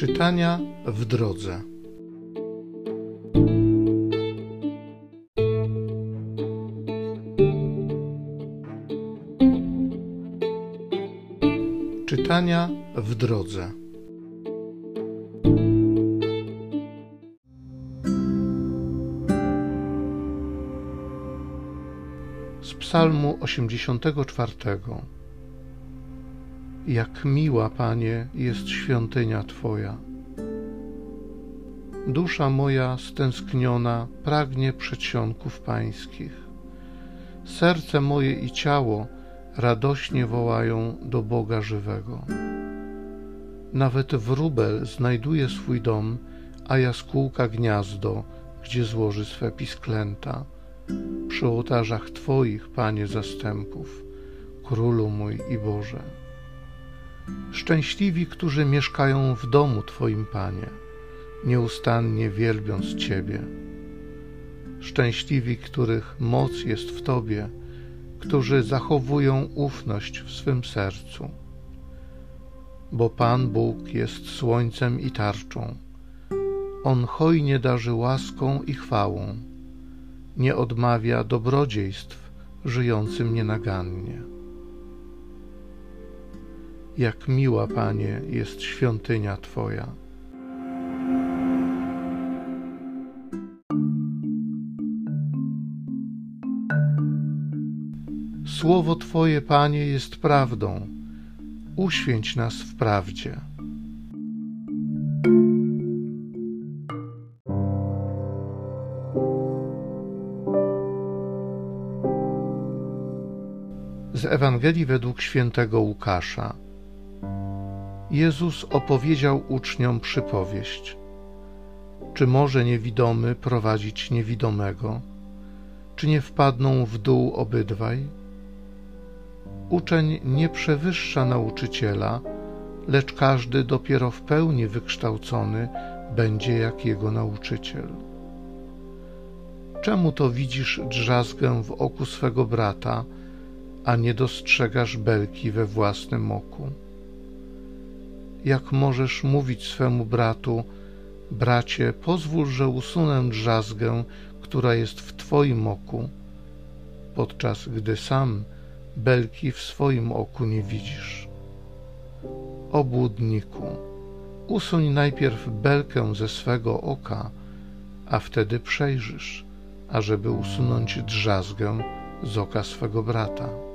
Czytania w drodze. Czytania w drodze. Z Psalmu 84. Jak miła, Panie, jest świątynia Twoja. Dusza moja stęskniona pragnie przedsionków Pańskich. Serce moje i ciało radośnie wołają do Boga żywego. Nawet wróbel znajduje swój dom, a jaskółka gniazdo, gdzie złoży swe pisklęta. Przy ołtarzach Twoich, Panie zastępów, Królu mój i Boże. Szczęśliwi, którzy mieszkają w domu Twoim, Panie, nieustannie wielbiąc Ciebie. Szczęśliwi, których moc jest w Tobie, którzy zachowują ufność w swym sercu. Bo Pan Bóg jest słońcem i tarczą. On hojnie darzy łaską i chwałą. Nie odmawia dobrodziejstw żyjącym nienagannie. Jak miła, Panie, jest świątynia Twoja. Słowo Twoje, Panie, jest prawdą. Uświęć nas w prawdzie. Z Ewangelii według świętego Łukasza. Jezus opowiedział uczniom przypowieść. Czy może niewidomy prowadzić niewidomego? Czy nie wpadną w dół obydwaj? Uczeń nie przewyższa nauczyciela, lecz każdy dopiero w pełni wykształcony będzie jak jego nauczyciel. Czemu to widzisz drzazgę w oku swego brata, a nie dostrzegasz belki we własnym oku? Jak możesz mówić swemu bratu, bracie, pozwól, że usunę drzazgę, która jest w twoim oku, podczas gdy sam belki w swoim oku nie widzisz. Obłudniku, usuń najpierw belkę ze swego oka, a wtedy przejrzysz, ażeby usunąć drzazgę z oka swego brata.